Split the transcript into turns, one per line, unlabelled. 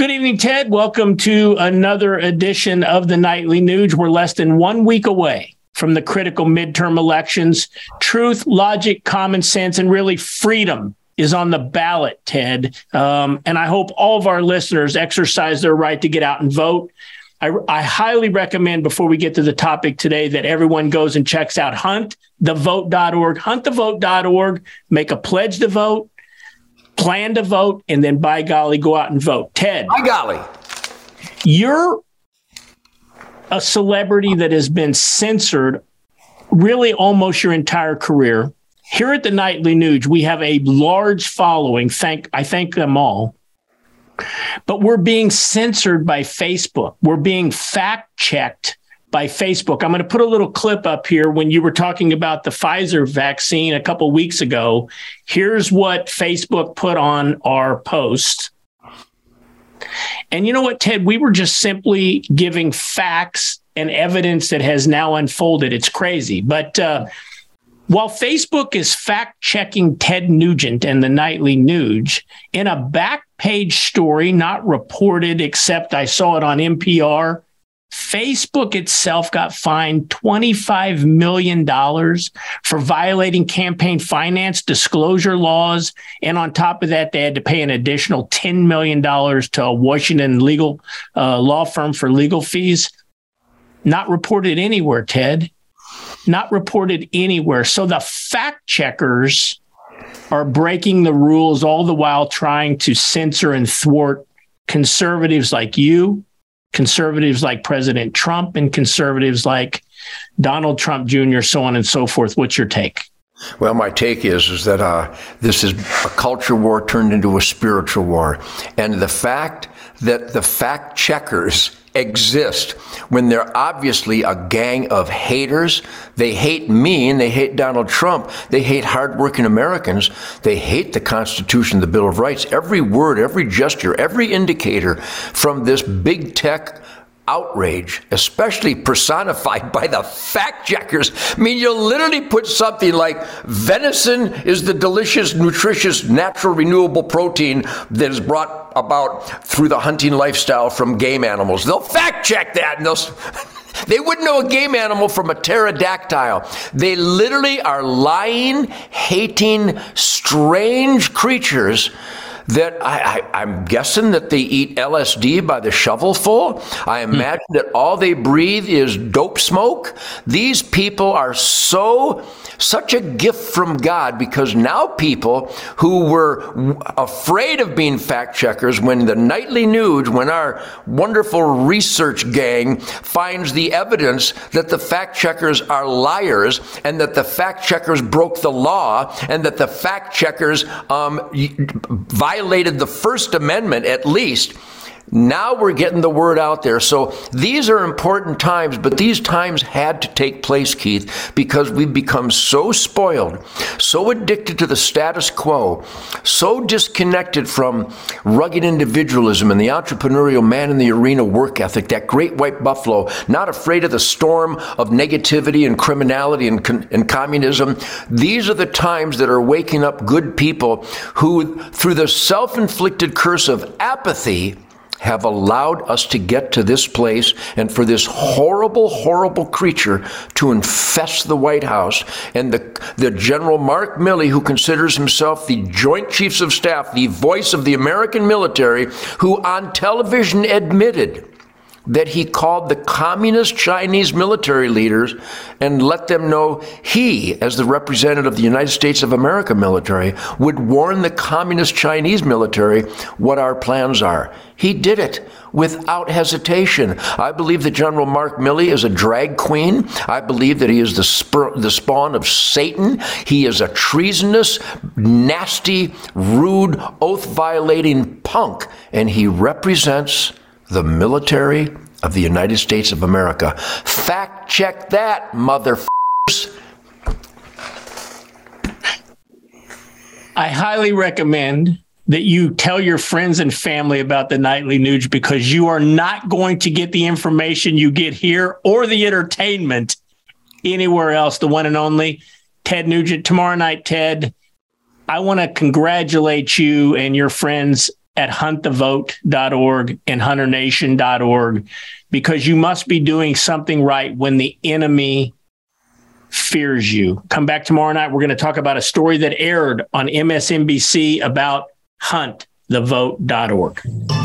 Good evening, Ted. Welcome to another edition of the Nightly Nuge. We're less than one week away from the critical midterm elections. Truth, logic, common sense, and really freedom is on the ballot, Ted. Um, and I hope all of our listeners exercise their right to get out and vote. I, I, highly recommend before we get to the topic today that everyone goes and checks out huntthevote.org, huntthevote.org, make a pledge to vote, plan to vote, and then by golly, go out and vote. Ted.
By golly.
You're a celebrity that has been censored really almost your entire career. Here at the Nightly Nuge, we have a large following. Thank I thank them all. But we're being censored by Facebook. We're being fact checked by Facebook. I'm going to put a little clip up here when you were talking about the Pfizer vaccine a couple weeks ago. Here's what Facebook put on our post. And you know what, Ted? We were just simply giving facts and evidence that has now unfolded. It's crazy. But uh, while Facebook is fact checking Ted Nugent and the Nightly Nuge, in a back page story, not reported except I saw it on NPR Facebook itself got fined $25 million for violating campaign finance disclosure laws. And on top of that, they had to pay an additional $10 million to a Washington legal uh, law firm for legal fees. Not reported anywhere, Ted. Not reported anywhere. So the fact checkers are breaking the rules all the while trying to censor and thwart conservatives like you conservatives like President Trump and conservatives like Donald Trump Jr., so on and so forth. What's your take?
Well, my take is is that uh, this is a culture war turned into a spiritual war, and the fact that the fact checkers exist when they're obviously a gang of haters. They hate me and they hate Donald Trump. They hate hardworking Americans. They hate the Constitution, the Bill of Rights. Every word, every gesture, every indicator from this big tech outrage, especially personified by the fact checkers. I mean, you'll literally put something like venison is the delicious, nutritious, natural, renewable protein that is brought about through the hunting lifestyle from game animals. They'll fact check that and they'll. They wouldn't know a game animal from a pterodactyl. They literally are lying, hating, strange creatures that I, am guessing that they eat LSD by the shovelful. I hmm. imagine that all they breathe is dope smoke. These people are so such a gift from God because now people who were afraid of being fact checkers when the Nightly Nuge, when our wonderful research gang finds the evidence that the fact checkers are liars and that the fact checkers broke the law and that the fact checkers um, violated the First Amendment at least now we're getting the word out there. So these are important times, but these times had to take place, Keith, because we've become so spoiled, so addicted to the status quo, so disconnected from rugged individualism and the entrepreneurial man in the arena work ethic, that great white buffalo, not afraid of the storm of negativity and criminality and, and communism. These are the times that are waking up good people who, through the self inflicted curse of apathy, have allowed us to get to this place and for this horrible, horrible creature to infest the White House. And the, the General Mark Milley, who considers himself the Joint Chiefs of Staff, the voice of the American military, who on television admitted that he called the communist Chinese military leaders and let them know he, as the representative of the United States of America military, would warn the communist Chinese military what our plans are. He did it without hesitation. I believe that General Mark Milley is a drag queen. I believe that he is the, the spawn of Satan. He is a treasonous, nasty, rude, oath violating punk, and he represents the military of the United States of America. Fact check that, motherfuckers.
I highly recommend that you tell your friends and family about the Nightly Nuge because you are not going to get the information you get here or the entertainment anywhere else. The one and only Ted Nugent. Tomorrow night, Ted, I want to congratulate you and your friends at huntthevote.org and hunternation.org because you must be doing something right when the enemy fears you. Come back tomorrow night. We're going to talk about a story that aired on MSNBC about huntthevote.org.